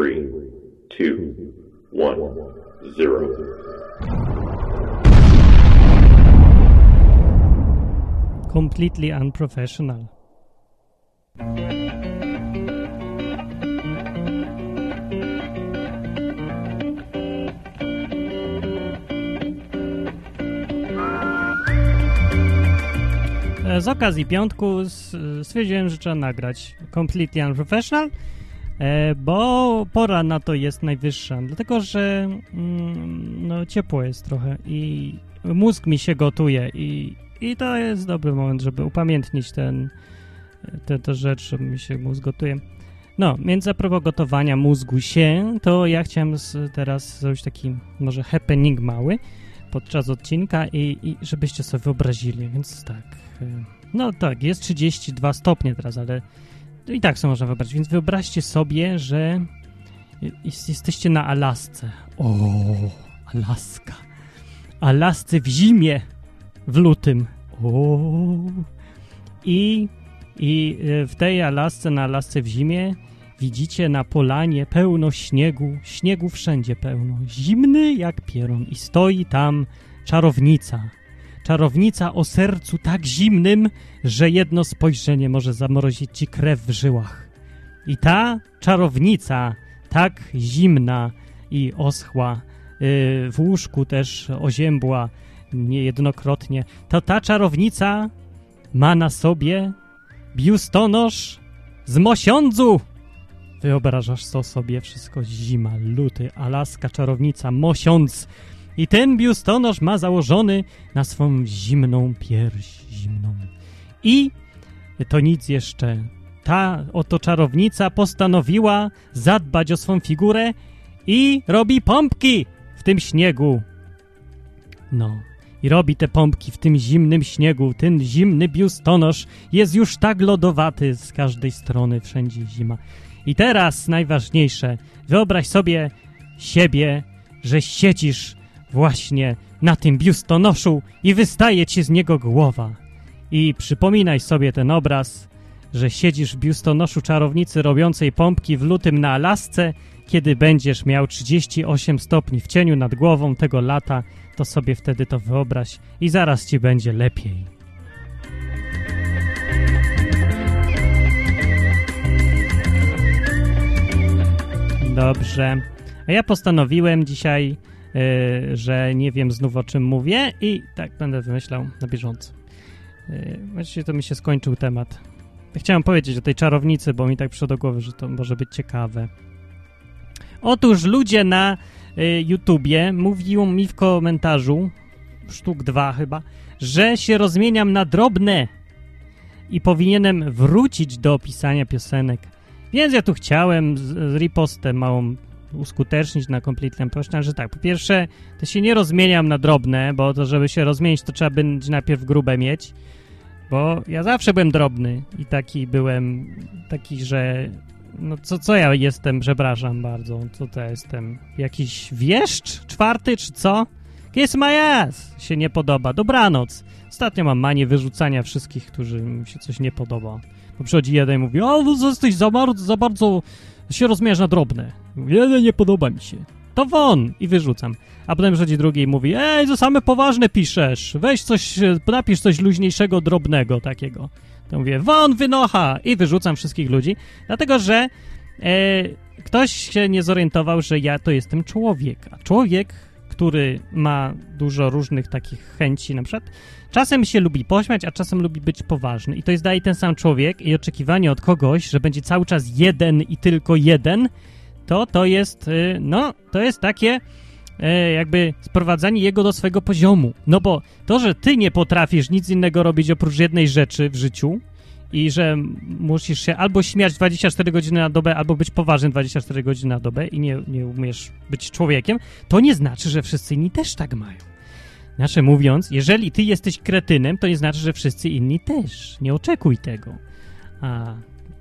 three, two, one, zero. Completely unprofessional. E, Z okazji piątku s- stwierdziłem, że trzeba nagrać Completely Unprofessional, e, bo pora na to jest najwyższa, dlatego że mm, no, ciepło jest trochę i mózg mi się gotuje i, i to jest dobry moment, żeby upamiętnić ten, tę tę rzecz, że mi się mózg gotuje. No, więc a propos gotowania mózgu się, to ja chciałem z, teraz zrobić taki może happening mały podczas odcinka i, i żebyście sobie wyobrazili, więc tak. y, No tak, jest 32 stopnie teraz, ale i tak sobie można wyobrazić, więc wyobraźcie sobie, że jest, jesteście na Alasce. O, Alaska. Alasce w zimie w lutym. O. I, I y, w tej Alasce, na Alasce w zimie widzicie na polanie pełno śniegu, śniegu wszędzie pełno, zimny jak pieron i stoi tam czarownica. Czarownica o sercu tak zimnym, że jedno spojrzenie może zamrozić ci krew w żyłach. I ta czarownica, tak zimna i oschła, yy, w łóżku też oziębła niejednokrotnie, to ta czarownica ma na sobie biustonosz z mosiądzu. Wyobrażasz to sobie, wszystko zima, luty, Alaska, czarownica, mosiądz. I ten biustonosz ma założony na swą zimną pierś, zimną. I to nic jeszcze. Ta oto czarownica postanowiła zadbać o swą figurę i robi pompki w tym śniegu. No, i robi te pompki w tym zimnym śniegu. Ten zimny biustonosz jest już tak lodowaty z każdej strony, wszędzie zima. I teraz najważniejsze. Wyobraź sobie siebie, że siedzisz właśnie na tym biustonoszu i wystaje ci z niego głowa. I przypominaj sobie ten obraz, że siedzisz w biustonoszu czarownicy robiącej pompki w lutym na Alasce, kiedy będziesz miał 38 stopni w cieniu nad głową tego lata, to sobie wtedy to wyobraź i zaraz ci będzie lepiej. Dobrze. A ja postanowiłem dzisiaj, y, że nie wiem znów o czym mówię i tak będę wymyślał na bieżąco. Y, właściwie to mi się skończył temat. Chciałem powiedzieć o tej czarownicy, bo mi tak przyszło do głowy, że to może być ciekawe. Otóż ludzie na y, YouTubie mówią mi w komentarzu, sztuk dwa chyba, że się rozmieniam na drobne i powinienem wrócić do pisania piosenek. Więc ja tu chciałem z, z ripostem małą uskutecznić na Completely Unprofessional, że tak, po pierwsze, to się nie rozmieniam na drobne, bo to żeby się rozmienić, to trzeba będzie najpierw grube mieć, bo ja zawsze byłem drobny i taki byłem, taki, że no co, co ja jestem, przepraszam bardzo, co to jestem, jakiś wieszcz czwarty, czy co? Kiss my ass! Się nie podoba, dobranoc. Ostatnio mam manię wyrzucania wszystkich, którzy mi się coś nie podoba. Bo przychodzi jeden i mówi, o, no jesteś za bardzo, za bardzo się rozmiarz na drobne. Jeden nie podoba mi się. To won! I wyrzucam. A potem przychodzi drugi i mówi, ej, to same poważne piszesz. Weź coś, e, napisz coś luźniejszego, drobnego takiego. To mówię, won, wynocha! I wyrzucam wszystkich ludzi. Dlatego, że e, ktoś się nie zorientował, że ja to jestem człowiek. A człowiek, który ma dużo różnych takich chęci, na przykład czasem się lubi pośmiać, a czasem lubi być poważny. I to jest dalej ten sam człowiek i oczekiwanie od kogoś, że będzie cały czas jeden i tylko jeden, to to jest, y, no, to jest takie e, jakby sprowadzanie jego do swojego poziomu. No bo to, że ty nie potrafisz nic innego robić oprócz jednej rzeczy w życiu i że musisz się albo śmiać 24 godziny na dobę, albo być poważny 24 godziny na dobę i nie, nie umiesz być człowiekiem, to nie znaczy, że wszyscy inni też tak mają. Znaczy mówiąc, jeżeli ty jesteś kretynem, to nie znaczy, że wszyscy inni też. Nie oczekuj tego. A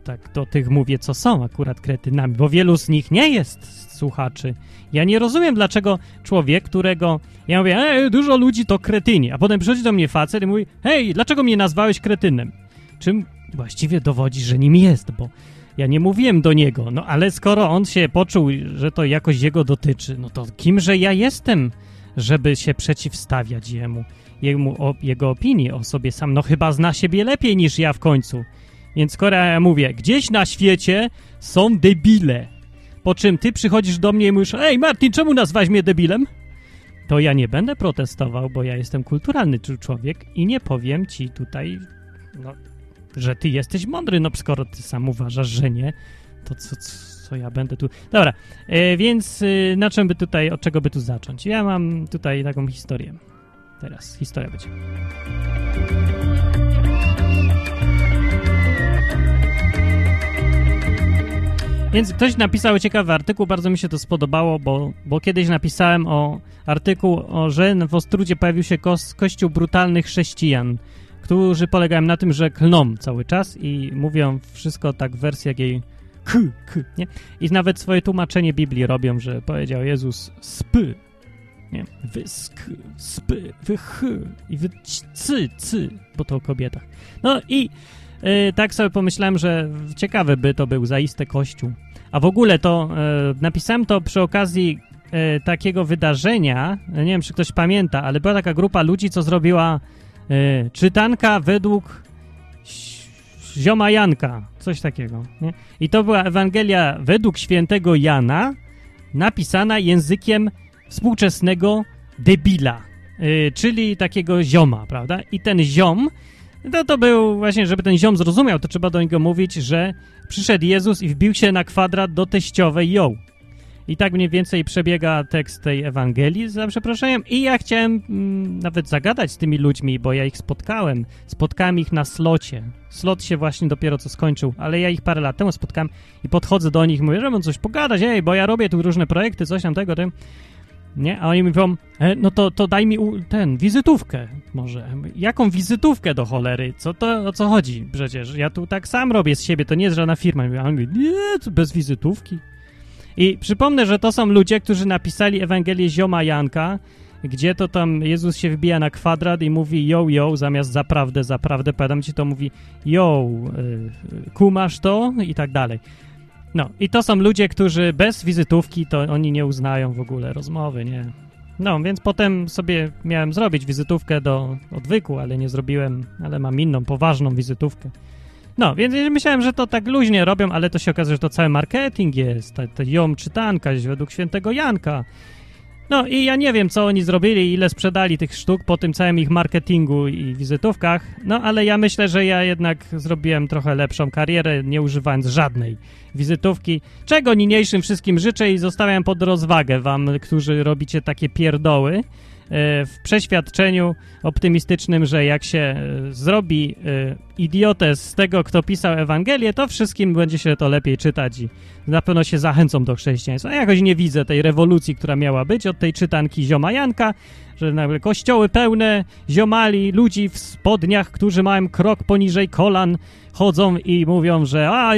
tak do tych mówię, co są akurat kretynami, bo wielu z nich nie jest słuchaczy. Ja nie rozumiem, dlaczego człowiek, którego... Ja mówię, ej, dużo ludzi to kretyni, a potem przychodzi do mnie facet i mówi, hej, dlaczego mnie nazwałeś kretynem? Czym właściwie dowodzi, że nim jest, bo Ja nie mówiłem do niego, no ale skoro on się poczuł, że to jakoś jego dotyczy, no to kimże ja jestem, żeby się przeciwstawiać jemu, jemu o, jego opinii o sobie sam? No chyba zna siebie lepiej niż ja w końcu. Więc skoro ja mówię, gdzieś na świecie są debile, po czym ty przychodzisz do mnie i mówisz, ej Martin, czemu nazwałeś mnie debilem? To ja nie będę protestował, bo ja jestem kulturalny człowiek i nie powiem ci tutaj, no, że ty jesteś mądry, no skoro ty sam uważasz, że nie, to co, co ja będę tu... Dobra, e, więc e, na czym by tutaj, od czego by tu zacząć? Ja mam tutaj taką historię. Teraz historia będzie. Więc ktoś napisał ciekawy artykuł, bardzo mi się to spodobało, bo, bo kiedyś napisałem o artykuł, o, że w Ostrudzie pojawił się kościół brutalnych chrześcijan, którzy polegają na tym, że klną cały czas i mówią wszystko tak w wersji jakiej k, k, nie? I nawet swoje tłumaczenie Biblii robią, że powiedział Jezus spy, nie? Wysk, spy, wych i wy cy, bo to o kobietach. No i Yy, tak sobie pomyślałem, że ciekawy by to był zaiste kościół. A w ogóle to yy, napisałem to przy okazji yy, takiego wydarzenia, nie wiem czy ktoś pamięta, ale była taka grupa ludzi, co zrobiła czytanka według zioma Janka, coś takiego. Nie? I to była Ewangelia według świętego Jana, napisana językiem współczesnego debila, czyli takiego zioma, prawda? I ten ziom no to był właśnie, żeby ten ziom zrozumiał, to trzeba do niego mówić, że przyszedł Jezus i wbił się na kwadrat do teściowej ją. I tak mniej więcej przebiega tekst tej Ewangelii, za przeproszeniem. I ja chciałem mm, nawet zagadać z tymi ludźmi, bo ja ich spotkałem. Spotkałem ich na slocie. Slot się właśnie dopiero co skończył, ale ja ich parę lat temu spotkałem i podchodzę do nich i mówię, żeby coś pogadać, ej, bo ja robię tu różne projekty, coś tam tego, tym. Nie? A oni mówią, e, no to, to daj mi ten, wizytówkę może. Jaką wizytówkę do cholery? Co to, o co chodzi przecież? Ja tu tak sam robię z siebie, to nie jest żadna firma. A on mówi, nie, bez wizytówki. I przypomnę, że to są ludzie, którzy napisali Ewangelię Zioma Janka, gdzie to tam Jezus się wbija na kwadrat i mówi yo, yo, zamiast zaprawdę, zaprawdę, powiadam ci to mówi yo, y, kumasz to i tak dalej. No, i to są ludzie, którzy bez wizytówki to oni nie uznają w ogóle rozmowy, nie? No, więc potem sobie miałem zrobić wizytówkę do odwyku, ale nie zrobiłem, ale mam inną, poważną wizytówkę. No, więc myślałem, że to tak luźnie robią, ale to się okazuje, że to cały marketing jest, ta, ta ją czytanka według świętego Janka. No i ja nie wiem, co oni zrobili, ile sprzedali tych sztuk po tym całym ich marketingu i wizytówkach, no ale ja myślę, że ja jednak zrobiłem trochę lepszą karierę, nie używając żadnej wizytówki, czego niniejszym wszystkim życzę i zostawiam pod rozwagę wam, którzy robicie takie pierdoły. E, w przeświadczeniu optymistycznym, że jak się e, zrobi e, idiotę z tego, kto pisał Ewangelię, to wszystkim będzie się to lepiej czytać i na pewno się zachęcą do chrześcijaństwa. Ja jakoś nie widzę tej rewolucji, która miała być od tej czytanki zioma Janka, że nagle kościoły pełne ziomali, ludzi w spodniach, którzy mają krok poniżej kolan, chodzą i mówią, że a,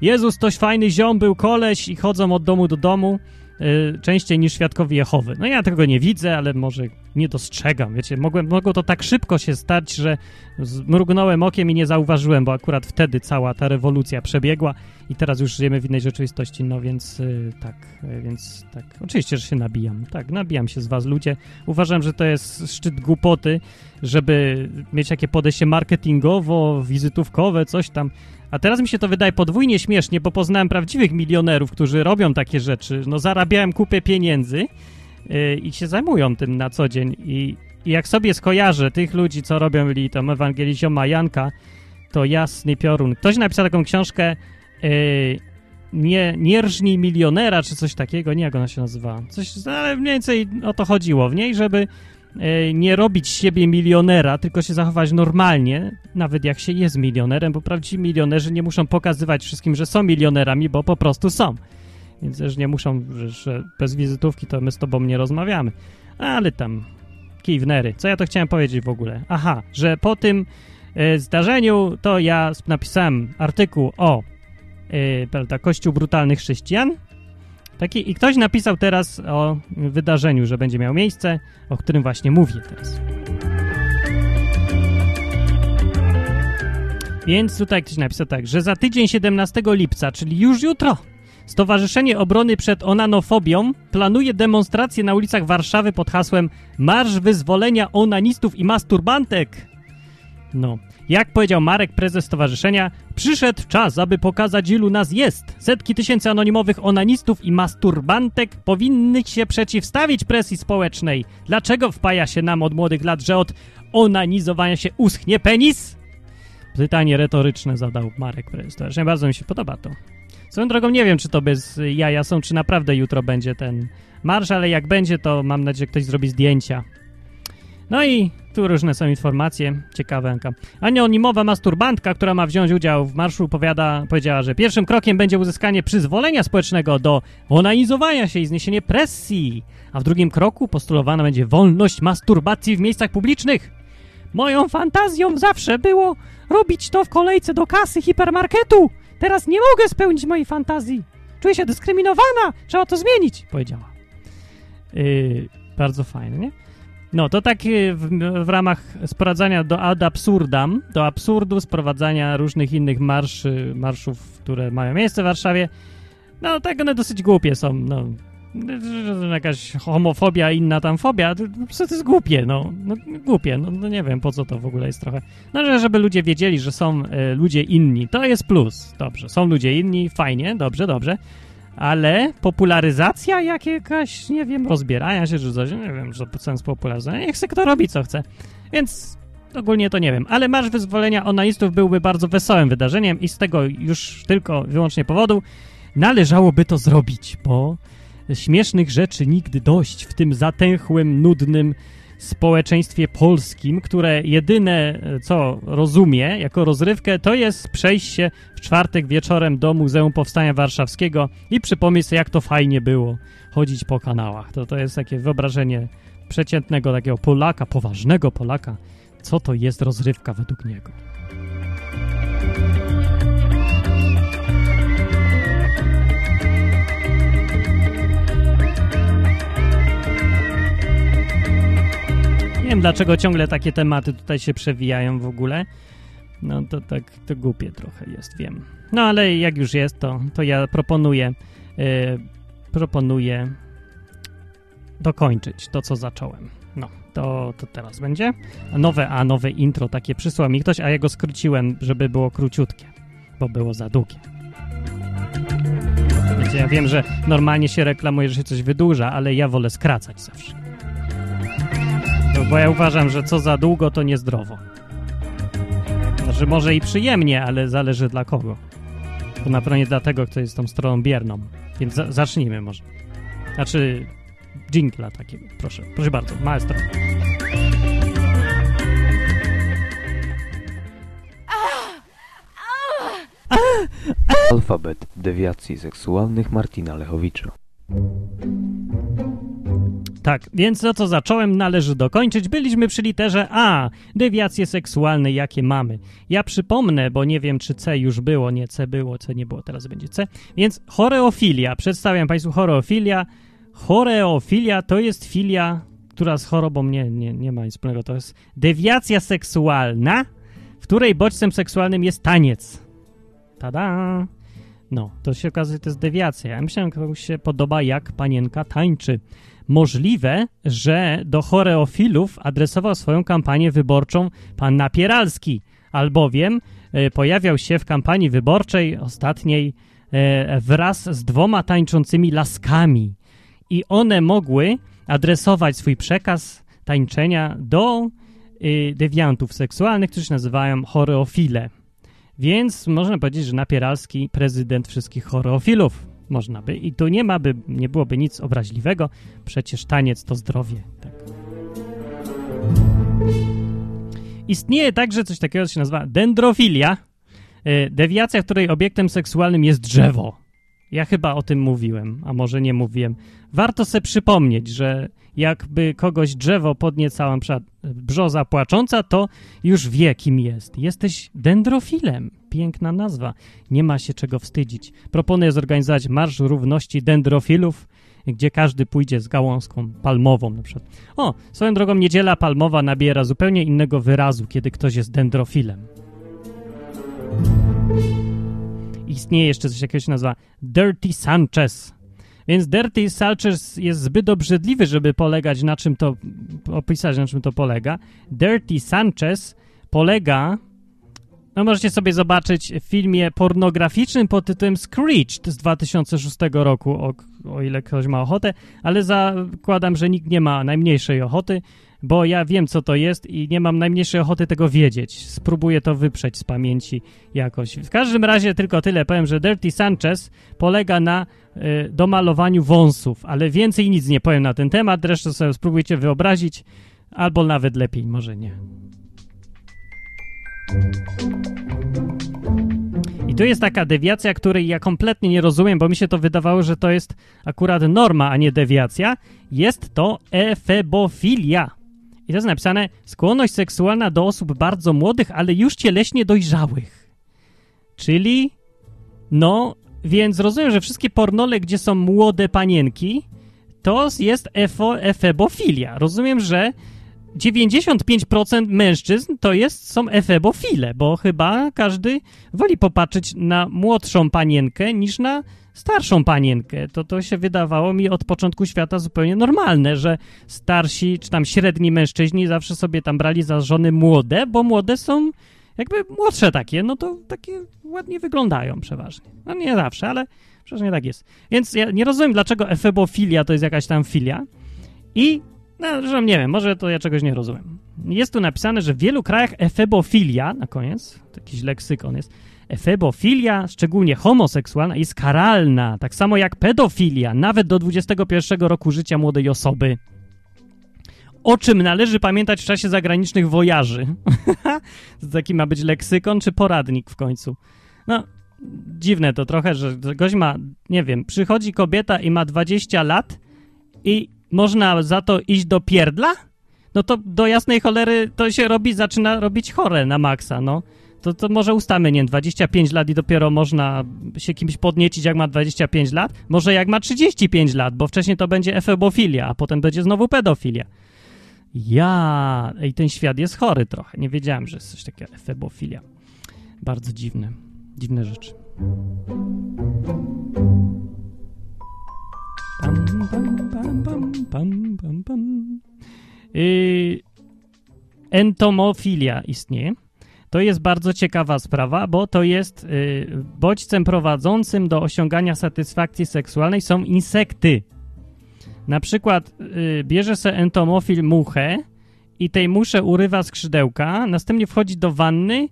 Jezus toś fajny ziom, był koleś i chodzą od domu do domu. Y, częściej niż świadkowie Jehowy. No ja tego nie widzę, ale może nie dostrzegam, wiecie, mogłem, mogło to tak szybko się stać, że mrugnąłem okiem i nie zauważyłem, bo akurat wtedy cała ta rewolucja przebiegła i teraz już żyjemy w innej rzeczywistości, no więc yy, tak, yy, więc tak, oczywiście, że się nabijam, tak, nabijam się z was ludzie, uważam, że to jest szczyt głupoty, żeby mieć takie podejście marketingowo, wizytówkowe, coś tam, a teraz mi się to wydaje podwójnie śmiesznie, bo poznałem prawdziwych milionerów, którzy robią takie rzeczy. No zarabiałem kupę pieniędzy yy, i się zajmują tym na co dzień. I, I, jak sobie skojarzę tych ludzi, co robią li tam Ewangelizio Majanka, to jasny piorun. Ktoś napisał taką książkę yy, nie, Nierżni milionera, czy coś takiego, nie jak ona się nazywa. Coś, ale mniej więcej o to chodziło w niej, żeby nie robić siebie milionera, tylko się zachować normalnie, nawet jak się jest milionerem, bo prawdziwi milionerzy nie muszą pokazywać wszystkim, że są milionerami, bo po prostu są. Więc też nie muszą, że, bez wizytówki to my z tobą nie rozmawiamy. Ale tam, kiwnery. Co ja to chciałem powiedzieć w ogóle? Aha, że po tym e, zdarzeniu to ja napisałem artykuł o e, prawda, Kościół brutalnych chrześcijan, Taki, I ktoś napisał teraz o wydarzeniu, że będzie miał miejsce, o którym właśnie mówię teraz. Więc tutaj ktoś napisał tak, że za tydzień 17 lipca, czyli już jutro, Stowarzyszenie Obrony przed Onanofobią planuje demonstrację na ulicach Warszawy pod hasłem Marsz Wyzwolenia Onanistów i Masturbantek. No, jak powiedział Marek, prezes stowarzyszenia, przyszedł czas, aby pokazać, ilu nas jest. Setki tysięcy anonimowych onanistów i masturbantek powinny się przeciwstawić presji społecznej. Dlaczego wpaja się nam od młodych lat, że od onanizowania się uschnie penis? Pytanie retoryczne zadał Marek, prezes stowarzyszenia. Bardzo mi się podoba to. Swoją drogą nie wiem, czy to bez jaja są, czy naprawdę jutro będzie ten marsz, ale jak będzie, to mam nadzieję, że ktoś zrobi zdjęcia. No i tu różne są informacje, ciekawe. Anonimowa masturbantka, która ma wziąć udział w marszu, powiada, powiedziała, że pierwszym krokiem będzie uzyskanie przyzwolenia społecznego do onanizowania się i zniesienie presji, a w drugim kroku postulowana będzie wolność masturbacji w miejscach publicznych. Moją fantazją zawsze było robić to w kolejce do kasy hipermarketu. Teraz nie mogę spełnić mojej fantazji. Czuję się dyskryminowana. Trzeba to zmienić, powiedziała. Yy, bardzo fajne, nie? No, to tak w, w, ramach sprowadzania do ad absurdam, do absurdu sprowadzania różnych innych marszy, marszów, które mają miejsce w Warszawie. No, tak one dosyć głupie są, no. Jakaś homofobia, inna tam fobia, to, to jest głupie, no. no głupie, no, no, nie wiem, po co to w ogóle jest trochę. No, żeby ludzie wiedzieli, że są e, ludzie inni, to jest plus, dobrze. Są ludzie inni, fajnie, dobrze, dobrze ale popularyzacja jakaś, nie wiem, rozbierania się czy coś, nie wiem, że sens popularyzowania, niech se kto robi co chce. Więc ogólnie to nie wiem, ale Marsz Wyzwolenia Onanistów byłby bardzo wesołym wydarzeniem i z tego już tylko wyłącznie powodu należałoby to zrobić, bo śmiesznych rzeczy nigdy dość w tym zatęchłym, nudnym społeczeństwie polskim, które jedyne, co rozumie jako rozrywkę, to jest przejście w czwartek wieczorem do Muzeum Powstania Warszawskiego i przypomnieć sobie, jak to fajnie było chodzić po kanałach. To, to jest takie wyobrażenie przeciętnego takiego Polaka, poważnego Polaka, co to jest rozrywka według niego. Dlaczego ciągle takie tematy tutaj się przewijają w ogóle. No to tak, to głupie trochę jest, wiem. No ale jak już jest, to, to ja proponuję, yy, proponuję dokończyć to, co zacząłem. No, to, to teraz będzie. Nowe, a nowe intro takie przysłał mi ktoś, a ja go skróciłem, żeby było króciutkie, bo było za długie. Ja wiem, że normalnie się reklamuje, że się coś wydłuża, ale ja wolę skracać zawsze. Bo ja uważam, że co za długo, to niezdrowo. Znaczy, może i przyjemnie, ale zależy dla kogo. To na pewno nie dla tego, kto jest tą stroną bierną. Więc za zacznijmy może. Znaczy, jingla takiego. Proszę, proszę bardzo, maestro. Alfabet dewiacji seksualnych Martina Lechowicza. Tak, więc to co zacząłem należy dokończyć. Byliśmy przy literze A. Dewiacje seksualne, jakie mamy. Ja przypomnę, bo nie wiem, czy C już było, nie C było, C nie było, teraz będzie C. Więc choreofilia. Przedstawiam Państwu choreofilia. Choreofilia to jest filia, która z chorobą nie, nie, nie ma nic wspólnego. To jest dewiacja seksualna, w której bodźcem seksualnym jest taniec. Tada! No, to się okazuje, to jest dewiacja. Ja myślałem, komuś się podoba, jak panienka tańczy. Możliwe, że do choreofilów adresował swoją kampanię wyborczą pan Napieralski, albowiem e, pojawiał się w kampanii wyborczej ostatniej e, wraz z dwoma tańczącymi laskami i one mogły adresować swój przekaz tańczenia do y, dewiantów seksualnych, którzy się nazywają choreofile. Więc można powiedzieć, że Napieralski prezydent wszystkich choreofilów można by. I tu nie ma by, nie byłoby nic obraźliwego, przecież taniec to zdrowie. Tak. Istnieje także coś takiego, co się nazywa dendrofilia, e, dewiacja, której obiektem seksualnym jest drzewo. Ja chyba o tym mówiłem, a może nie mówiłem. Warto sobie przypomnieć, że jakby kogoś drzewo przykład brzoza płacząca, to już wie, kim jest. Jesteś dendrofilem. Piękna nazwa. Nie ma się czego wstydzić. Proponuję zorganizować Marsz Równości Dendrofilów, gdzie każdy pójdzie z gałązką palmową na przykład. O, swoją drogą niedziela palmowa nabiera zupełnie innego wyrazu, kiedy ktoś jest dendrofilem. istnieje jeszcze coś takiego się nazywa Dirty Sanchez. Więc Dirty Sanchez jest zbyt obrzydliwy, żeby polegać na czym to, opisać na czym to polega. Dirty Sanchez polega, no możecie sobie zobaczyć w filmie pornograficznym pod tytułem Screeched z 2006 roku, o, o ile ktoś ma ochotę, ale zakładam, że nikt nie ma najmniejszej ochoty, bo ja wiem, co to jest i nie mam najmniejszej ochoty tego wiedzieć. Spróbuję to wyprzeć z pamięci jakoś. W każdym razie tylko tyle powiem, że Dirty Sanchez polega na y, domalowaniu wąsów, ale więcej nic nie powiem na ten temat, resztę sobie spróbujcie wyobrazić, albo nawet lepiej, może nie. I tu jest taka dewiacja, której ja kompletnie nie rozumiem, bo mi się to wydawało, że to jest akurat norma, a nie dewiacja. Jest to efebofilia. I to jest napisane skłonność seksualna do osób bardzo młodych, ale już cieleśnie dojrzałych. Czyli, no, więc rozumiem, że wszystkie pornole, gdzie są młode panienki, to jest efebofilia. Rozumiem, że 95% mężczyzn to jest, są efebofile, bo chyba każdy woli popatrzeć na młodszą panienkę niż na starszą panienkę. To, to się wydawało mi od początku świata zupełnie normalne, że starsi czy tam średni mężczyźni zawsze sobie tam brali za żony młode, bo młode są jakby młodsze takie, no to takie ładnie wyglądają przeważnie. No nie zawsze, ale przeważnie tak jest. Więc ja nie rozumiem, dlaczego efebofilia to jest jakaś tam filia i no, że nie wiem, może to ja czegoś nie rozumiem. Jest tu napisane, że w wielu krajach efebofilia, na koniec, jakiś leksykon jest, efebofilia, szczególnie homoseksualna, jest karalna, tak samo jak pedofilia, nawet do 21 roku życia młodej osoby. O czym należy pamiętać w czasie zagranicznych wojaży. Taki ma być leksykon czy poradnik w końcu. No, dziwne to trochę, że gość ma, nie wiem, przychodzi kobieta i ma 20 lat i można za to iść do pierdla? No to do jasnej cholery to się robi, zaczyna robić chore na maksa, no. To, to może ustamy, nie 25 lat i dopiero można się kimś podniecić, jak ma 25 lat? Może jak ma 35 lat, bo wcześniej to będzie efebofilia, a potem będzie znowu pedofilia. Ja, i ten świat jest chory trochę. Nie wiedziałem, że jest coś takiego efebofilia. Bardzo dziwne, dziwne rzeczy. Pam, pam, pam. Yy, entomofilia istnieje. To jest bardzo ciekawa sprawa, bo to jest yy, bodźcem prowadzącym do osiągania satysfakcji seksualnej są insekty. Na przykład yy, bierze se entomofil muchę i tej musze urywa skrzydełka, następnie wchodzi do wanny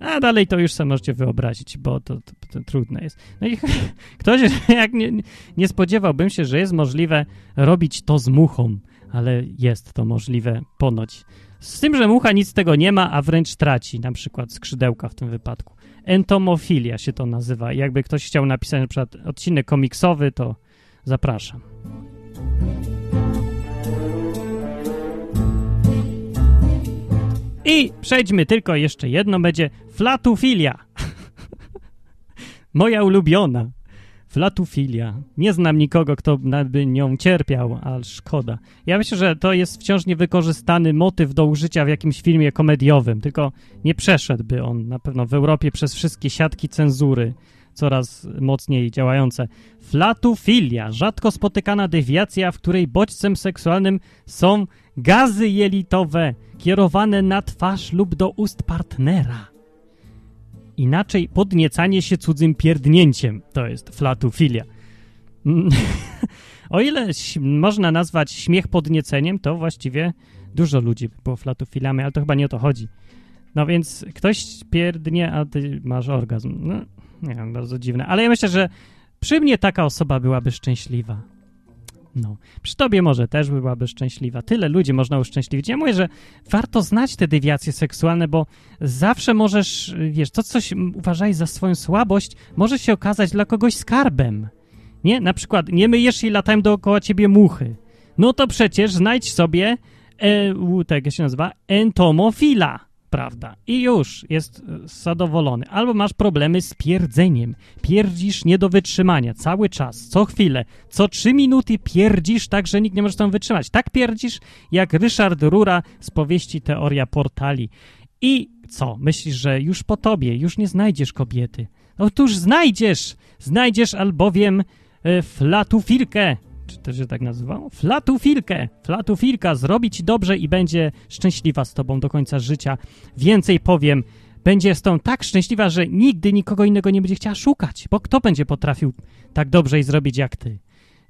a dalej to już sobie możecie wyobrazić, bo to, to, to trudne jest. No i ktoś, jak nie, nie spodziewałbym się, że jest możliwe robić to z muchą, ale jest to możliwe ponoć. Z tym, że mucha nic z tego nie ma, a wręcz traci, na przykład skrzydełka w tym wypadku. Entomofilia się to nazywa. Jakby ktoś chciał napisać na przykład odcinek komiksowy, to zapraszam. I przejdźmy tylko jeszcze jedno, będzie flatufilia. Moja ulubiona. Flatufilia. Nie znam nikogo, kto by nią cierpiał, ale szkoda. Ja myślę, że to jest wciąż niewykorzystany motyw do użycia w jakimś filmie komediowym, tylko nie przeszedłby on na pewno w Europie przez wszystkie siatki cenzury coraz mocniej działające. Flatufilia, rzadko spotykana dewiacja, w której bodźcem seksualnym są gazy jelitowe kierowane na twarz lub do ust partnera. Inaczej podniecanie się cudzym pierdnięciem to jest flatufilia. o ile można nazwać śmiech podnieceniem, to właściwie dużo ludzi było flatufilami, ale to chyba nie o to chodzi. No więc ktoś pierdnie, a ty masz orgazm. No, nie wiem, bardzo dziwne. Ale ja myślę, że przy mnie taka osoba byłaby szczęśliwa. No, przy tobie może też byłaby szczęśliwa. Tyle ludzi można uszczęśliwić. Ja mówię, że warto znać te dewiacje seksualne, bo zawsze możesz, wiesz, to coś uważaj za swoją słabość, może się okazać dla kogoś skarbem. Nie? Na przykład nie myjesz i latają dookoła ciebie muchy. No to przecież znajdź sobie, e, tak jak się nazywa, entomofila prawda. I już jest e, zadowolony. Albo masz problemy z pierdzeniem. Pierdzisz nie do wytrzymania cały czas, co chwilę, co trzy minuty pierdzisz tak, że nikt nie może tam wytrzymać. Tak pierdzisz, jak Ryszard Rura z powieści Teoria Portali. I co? Myślisz, że już po tobie, już nie znajdziesz kobiety. Otóż znajdziesz, znajdziesz albowiem e, flatufilkę, czy to się tak nazywało? Flatufilkę, flatufilka zrobi ci dobrze i będzie szczęśliwa z tobą do końca życia. Więcej powiem, będzie z tą tak szczęśliwa, że nigdy nikogo innego nie będzie chciała szukać, bo kto będzie potrafił tak dobrze i zrobić jak ty?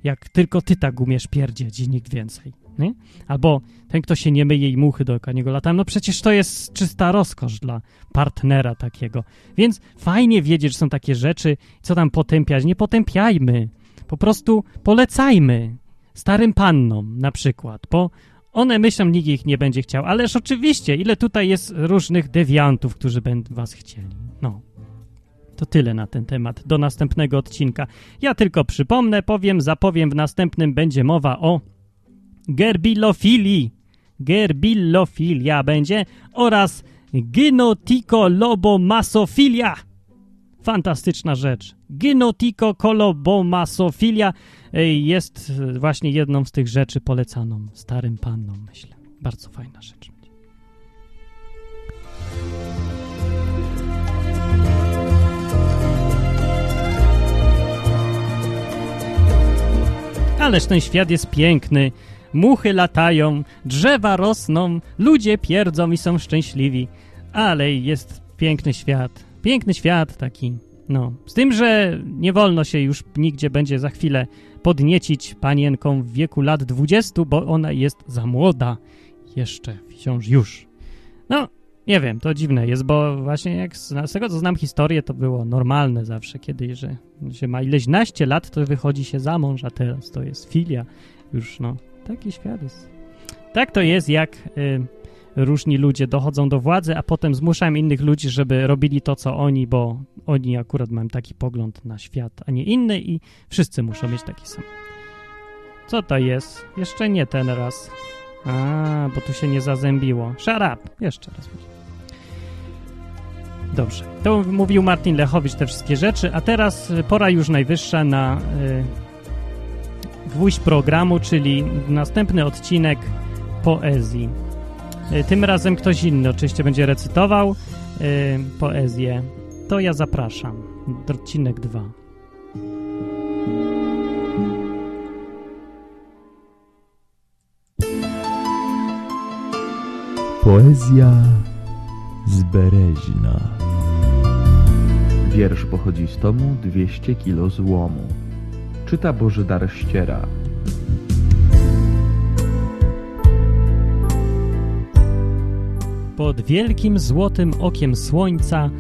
Jak tylko ty tak umiesz pierdzieć i nikt więcej, nie? Albo ten, kto się nie myje i muchy dookoła niego latają, no przecież to jest czysta rozkosz dla partnera takiego. Więc fajnie wiedzieć, że są takie rzeczy, co tam potępiać. Nie potępiajmy, po prostu polecajmy starym pannom na przykład, bo one myślą, nikt ich nie będzie chciał, ależ oczywiście, ile tutaj jest różnych dewiantów, którzy będą was chcieli. No. To tyle na ten temat. Do następnego odcinka. Ja tylko przypomnę, powiem, zapowiem, w następnym będzie mowa o gerbilofilii. Gerbilofilia będzie oraz gynotiko-lobomasofilia. Fantastyczna rzecz. Gynotiko-kolobomasofilia jest właśnie jedną z tych rzeczy polecaną starym pannom, myślę. Bardzo fajna rzecz. Ależ ten świat jest piękny. Muchy latają, drzewa rosną, ludzie pierdzą i są szczęśliwi. Ale jest piękny świat. Piękny świat taki. No, z tym, że nie wolno się już nigdzie będzie za chwilę podniecić panienką w wieku lat 20, bo ona jest za młoda. Jeszcze wciąż już. No, nie wiem, to dziwne jest, bo właśnie jak z, z tego co znam historię, to było normalne zawsze, kiedy że się ma ileś naście lat, to wychodzi się za mąż, a teraz to jest filia. Już no, taki świat jest. Tak to jest, jak y, różni ludzie dochodzą do władzy, a potem zmuszają innych ludzi, żeby robili to, co oni, bo oni akurat mają taki pogląd na świat, a nie inny i wszyscy muszą mieć taki sam. Co to jest? Jeszcze nie ten raz. A, bo tu się nie zazębiło. Shut up! Jeszcze raz. Dobrze. To mówił Martin Lechowicz te wszystkie rzeczy, a teraz pora już najwyższa na y, gwóźdź programu, czyli następny odcinek poezji. Y, tym razem ktoś inny oczywiście będzie recytował y, poezję. To ja zapraszam. Odcinek 2. Poezja z Bereźna. Wiersz pochodzi z tomu 200 kilo złomu. Czyta Bożydar Ściera. Pod wielkim złotym okiem słońca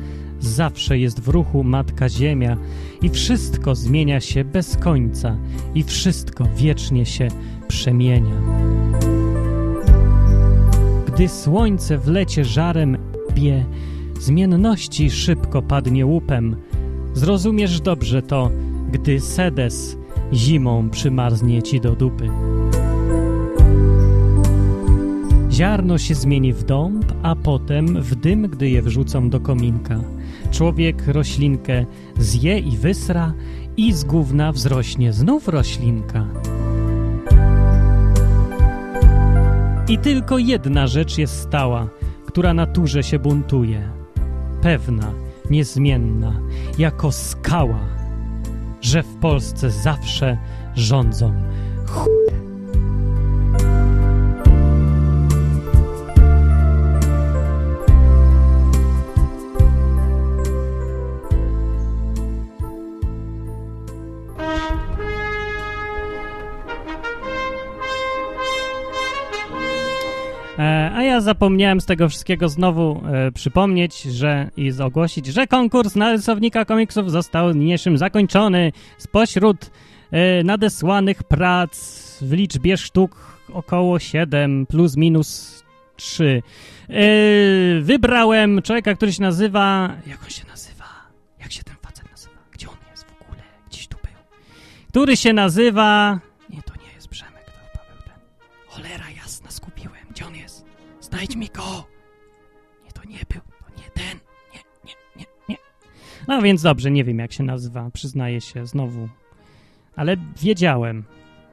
zawsze jest w ruchu Matka Ziemia i wszystko zmienia się bez końca i wszystko wiecznie się przemienia. Gdy słońce w lecie żarem bie, zmienności szybko padnie łupem. Zrozumiesz dobrze to, gdy sedes zimą przymarznie ci do dupy. Ziarno się zmieni w dąb, a potem w dym, gdy je wrzucą do kominka. Człowiek roślinkę zje i wysra i z gówna wzrośnie znów roślinka. I tylko jedna rzecz jest stała, która naturze się buntuje. Pewna, niezmienna, jako skała, że w Polsce zawsze rządzą chuje. Zapomniałem z tego wszystkiego znowu e, przypomnieć, że i ogłosić, że konkurs na rysownika komiksów został niniejszym zakończony. Spośród e, nadesłanych prac w liczbie sztuk około 7 plus minus 3 e, wybrałem człowieka, który się nazywa... Jak on się nazywa? Jak się ten facet nazywa? Gdzie on jest w ogóle? Gdzieś tu był. Który się nazywa... Znajdź mi go! Nie, to nie był, to nie ten. Nie, nie, nie, nie. No więc dobrze, nie wiem jak się nazywa, przyznaję się znowu. Ale wiedziałem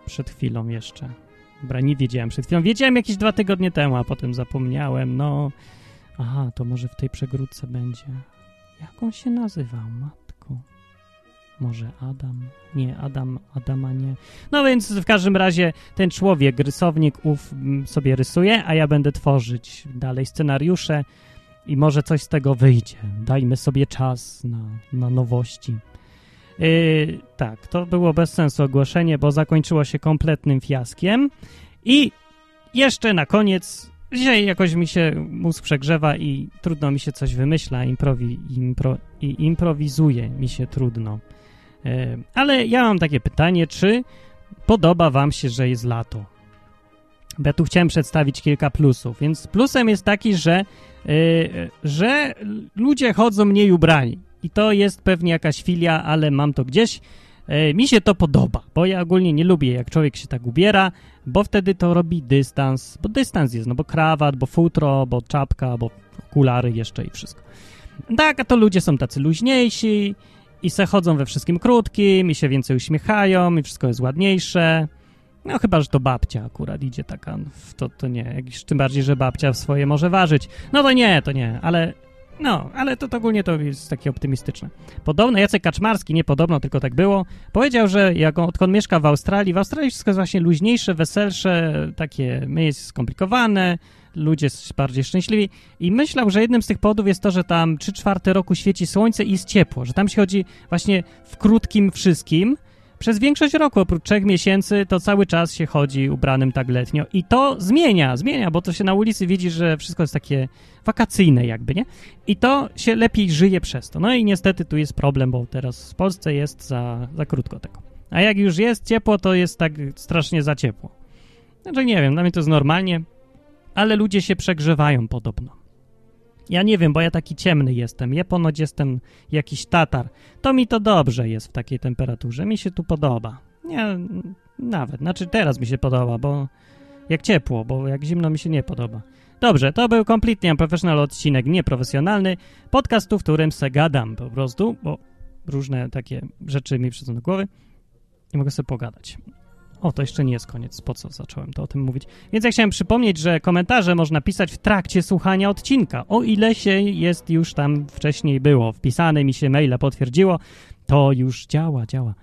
przed chwilą jeszcze. Dobra, nie wiedziałem przed chwilą. Wiedziałem jakieś dwa tygodnie temu, a potem zapomniałem. No, aha, to może w tej przegródce będzie. Jak on się nazywał, matko Może Adam? Nie, Adam, Adama nie. No więc w każdym razie ten człowiek, rysownik ów mm, sobie rysuje, a ja będę tworzyć dalej scenariusze i może coś z tego wyjdzie. Dajmy sobie czas na, na nowości. Yy, tak, to było bez sensu ogłoszenie, bo zakończyło się kompletnym fiaskiem. I jeszcze na koniec, dzisiaj jakoś mi się mózg przegrzewa i trudno mi się coś wymyśla, improwi, impro, i improwizuje mi się trudno. Yy, ale ja mam takie pytanie, czy podoba wam się, że jest lato? Bo ja tu chciałem przedstawić kilka plusów, więc plusem jest taki, że, yy, że ludzie chodzą mniej ubrani. I to jest pewnie jakaś filia, ale mam to gdzieś. E, mi się to podoba, bo ja ogólnie nie lubię, jak człowiek się tak ubiera, bo wtedy to robi dystans, bo dystans jest, no bo krawat, bo futro, bo czapka, bo okulary jeszcze i wszystko. Tak, a to ludzie są tacy luźniejsi i se chodzą we wszystkim krótkim i się więcej uśmiechają i wszystko jest ładniejsze. No chyba, że to babcia akurat idzie taka, to, to nie, tym bardziej, że babcia w swoje może ważyć. No to nie, to nie, ale no, ale to, to ogólnie to jest takie optymistyczne. Podobno Jacek Kaczmarski, nie podobno, tylko tak było, powiedział, że jak on, odkąd mieszka w Australii, w Australii wszystko jest właśnie luźniejsze, weselsze, takie jest skomplikowane, ludzie bardziej szczęśliwi i myślał, że jednym z tych powodów jest to, że tam 3 czwarte roku świeci słońce i jest ciepło, że tam się chodzi właśnie w krótkim wszystkim, przez większość roku, oprócz trzech miesięcy, to cały czas się chodzi ubranym tak letnio. I to zmienia, zmienia, bo to się na ulicy widzi, że wszystko jest takie wakacyjne jakby, nie? I to się lepiej żyje przez to. No i niestety tu jest problem, bo teraz w Polsce jest za, za krótko tego. A jak już jest ciepło, to jest tak strasznie za ciepło. Znaczy nie wiem, dla mnie to jest normalnie, ale ludzie się przegrzewają podobno. Ja nie wiem, bo ja taki ciemny jestem. Ja ponoć jestem jakiś tatar. To mi to dobrze jest w takiej temperaturze. Mi się tu podoba. Nie, nawet. Znaczy teraz mi się podoba, bo jak ciepło, bo jak zimno mi się nie podoba. Dobrze, to był Completely Unprofessional odcinek nieprofesjonalny podcastu, w którym se gadam po prostu, bo różne takie rzeczy mi przychodzą do głowy i mogę sobie pogadać. O, to jeszcze nie jest koniec, po co zacząłem to o tym mówić. Więc ja chciałem przypomnieć, że komentarze można pisać w trakcie słuchania odcinka. O ile się jest już tam wcześniej było wpisane, mi się maila potwierdziło, to już działa, działa.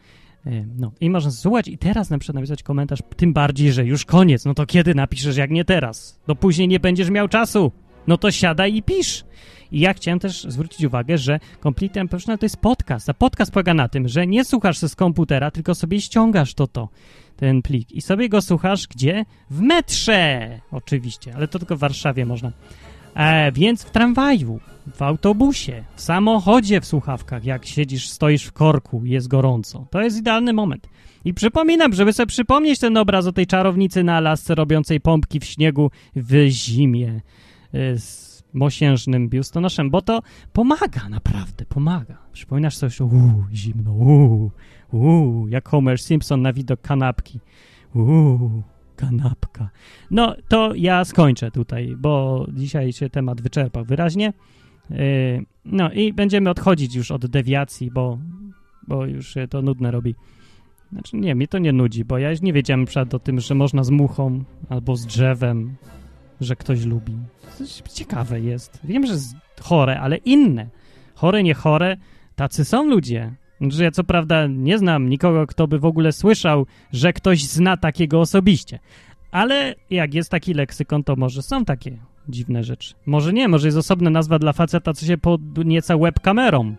E, no i można słuchać i teraz na przykład napisać komentarz, tym bardziej, że już koniec. No to kiedy napiszesz, jak nie teraz? No później nie będziesz miał czasu. No to siadaj i pisz. I ja chciałem też zwrócić uwagę, że Complete Professional to jest podcast, a podcast polega na tym, że nie słuchasz z komputera, tylko sobie ściągasz to to ten plik i sobie go słuchasz gdzie? W metrze! Oczywiście, ale to tylko w Warszawie można. E, więc w tramwaju, w autobusie, w samochodzie w słuchawkach, jak siedzisz, stoisz w korku, jest gorąco. To jest idealny moment. I przypominam, żeby sobie przypomnieć ten obraz o tej czarownicy na lasce robiącej pompki w śniegu w zimie z mosiężnym biustonoszem, bo to pomaga, naprawdę, pomaga. Przypominasz sobie, uuu, zimno, uuu, Uuu, jak Homer Simpson na widok kanapki. Uuu, kanapka. No, to ja skończę tutaj, bo dzisiaj się temat wyczerpał wyraźnie. Yy, no i będziemy odchodzić już od dewiacji, bo, bo już się to nudne robi. Znaczy nie, mnie to nie nudzi, bo ja już nie wiedziałem przed o tym, że można z muchą albo z drzewem, że ktoś lubi. Ciekawe jest. Wiem, że jest chore, ale inne. Chore, nie chore, tacy są ludzie. Że ja co prawda nie znam nikogo, kto by w ogóle słyszał, że ktoś zna takiego osobiście. Ale jak jest taki leksykon, to może są takie dziwne rzeczy. Może nie, może jest osobna nazwa dla faceta, co się podnieca webkamerą.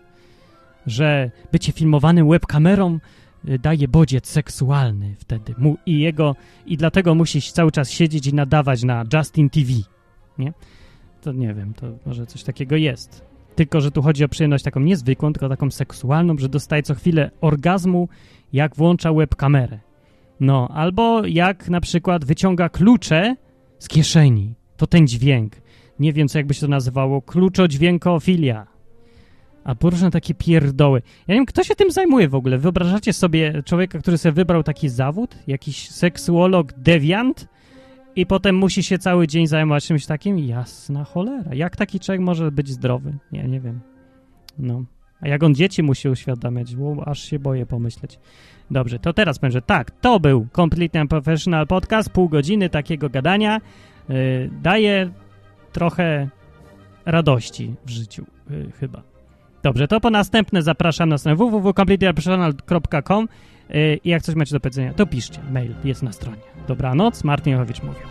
Że bycie filmowanym webkamerą daje bodziec seksualny wtedy. Mu, I jego, i dlatego musisz cały czas siedzieć i nadawać na Justin TV. Nie? To nie wiem, to może coś takiego jest. Tylko, że tu chodzi o przyjemność taką niezwykłą, tylko taką seksualną, że dostaje co chwilę orgazmu, jak włącza webkamerę. No, albo jak na przykład wyciąga klucze z kieszeni. To ten dźwięk. Nie wiem, co jakby się to nazywało. Kluczodźwiękofilia. A różne takie pierdoły. Ja nie wiem, kto się tym zajmuje w ogóle. Wyobrażacie sobie człowieka, który sobie wybrał taki zawód? Jakiś seksuolog dewiant? i potem musi się cały dzień zajmować czymś takim? Jasna cholera. Jak taki człowiek może być zdrowy? Ja nie wiem. No. A jak on dzieci musi uświadamiać? Bo aż się boję pomyśleć. Dobrze, to teraz powiem, że tak, to był Completely Professional Podcast, pół godziny takiego gadania. Yy, daje trochę radości w życiu, yy, chyba. Dobrze, to po następne zapraszam na stronę www.completelyprofessional.com y, i jak coś macie do powiedzenia, to piszcie. Mail jest na stronie. Dobranoc, Martin Jochowicz mówił.